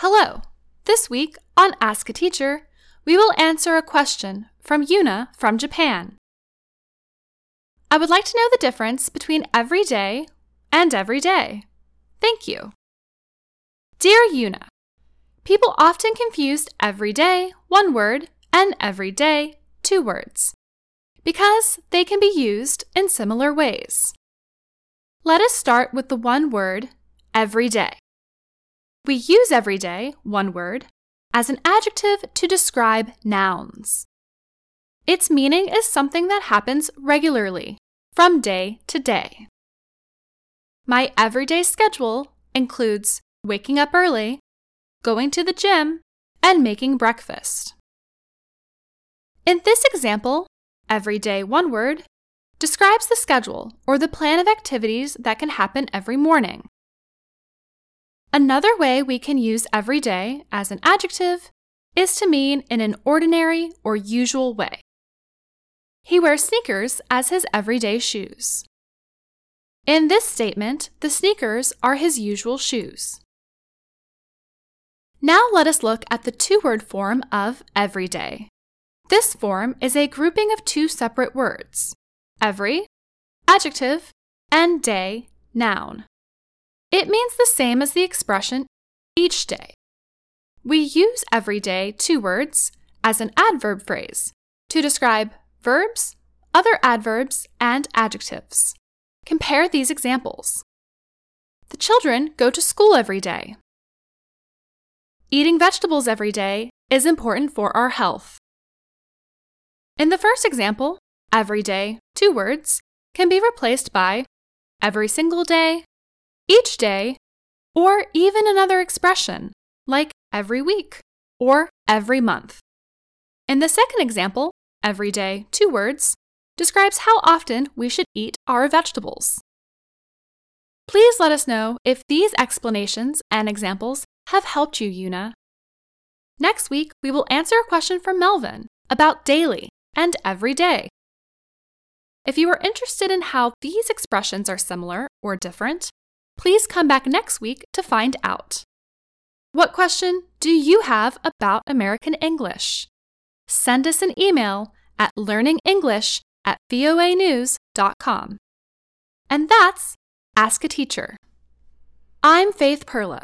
Hello! This week on Ask a Teacher, we will answer a question from Yuna from Japan. I would like to know the difference between every day and every day. Thank you. Dear Yuna, people often confuse every day, one word, and every day, two words, because they can be used in similar ways. Let us start with the one word, every day. We use every day, one word, as an adjective to describe nouns. Its meaning is something that happens regularly, from day to day. My everyday schedule includes waking up early, going to the gym, and making breakfast. In this example, every day one word describes the schedule or the plan of activities that can happen every morning. Another way we can use every day as an adjective is to mean in an ordinary or usual way. He wears sneakers as his everyday shoes. In this statement, the sneakers are his usual shoes. Now let us look at the two word form of everyday. This form is a grouping of two separate words every, adjective, and day, noun. It means the same as the expression each day. We use every day two words as an adverb phrase to describe verbs, other adverbs, and adjectives. Compare these examples. The children go to school every day. Eating vegetables every day is important for our health. In the first example, every day, two words, can be replaced by every single day, each day, or even another expression like every week or every month. In the second example, every day, two words, describes how often we should eat our vegetables. Please let us know if these explanations and examples have helped you, Yuna. Next week, we will answer a question from Melvin about daily and every day. If you are interested in how these expressions are similar or different, Please come back next week to find out. What question do you have about American English? Send us an email at learningenglish at voanews.com. And that's Ask a Teacher. I'm Faith Pirlo.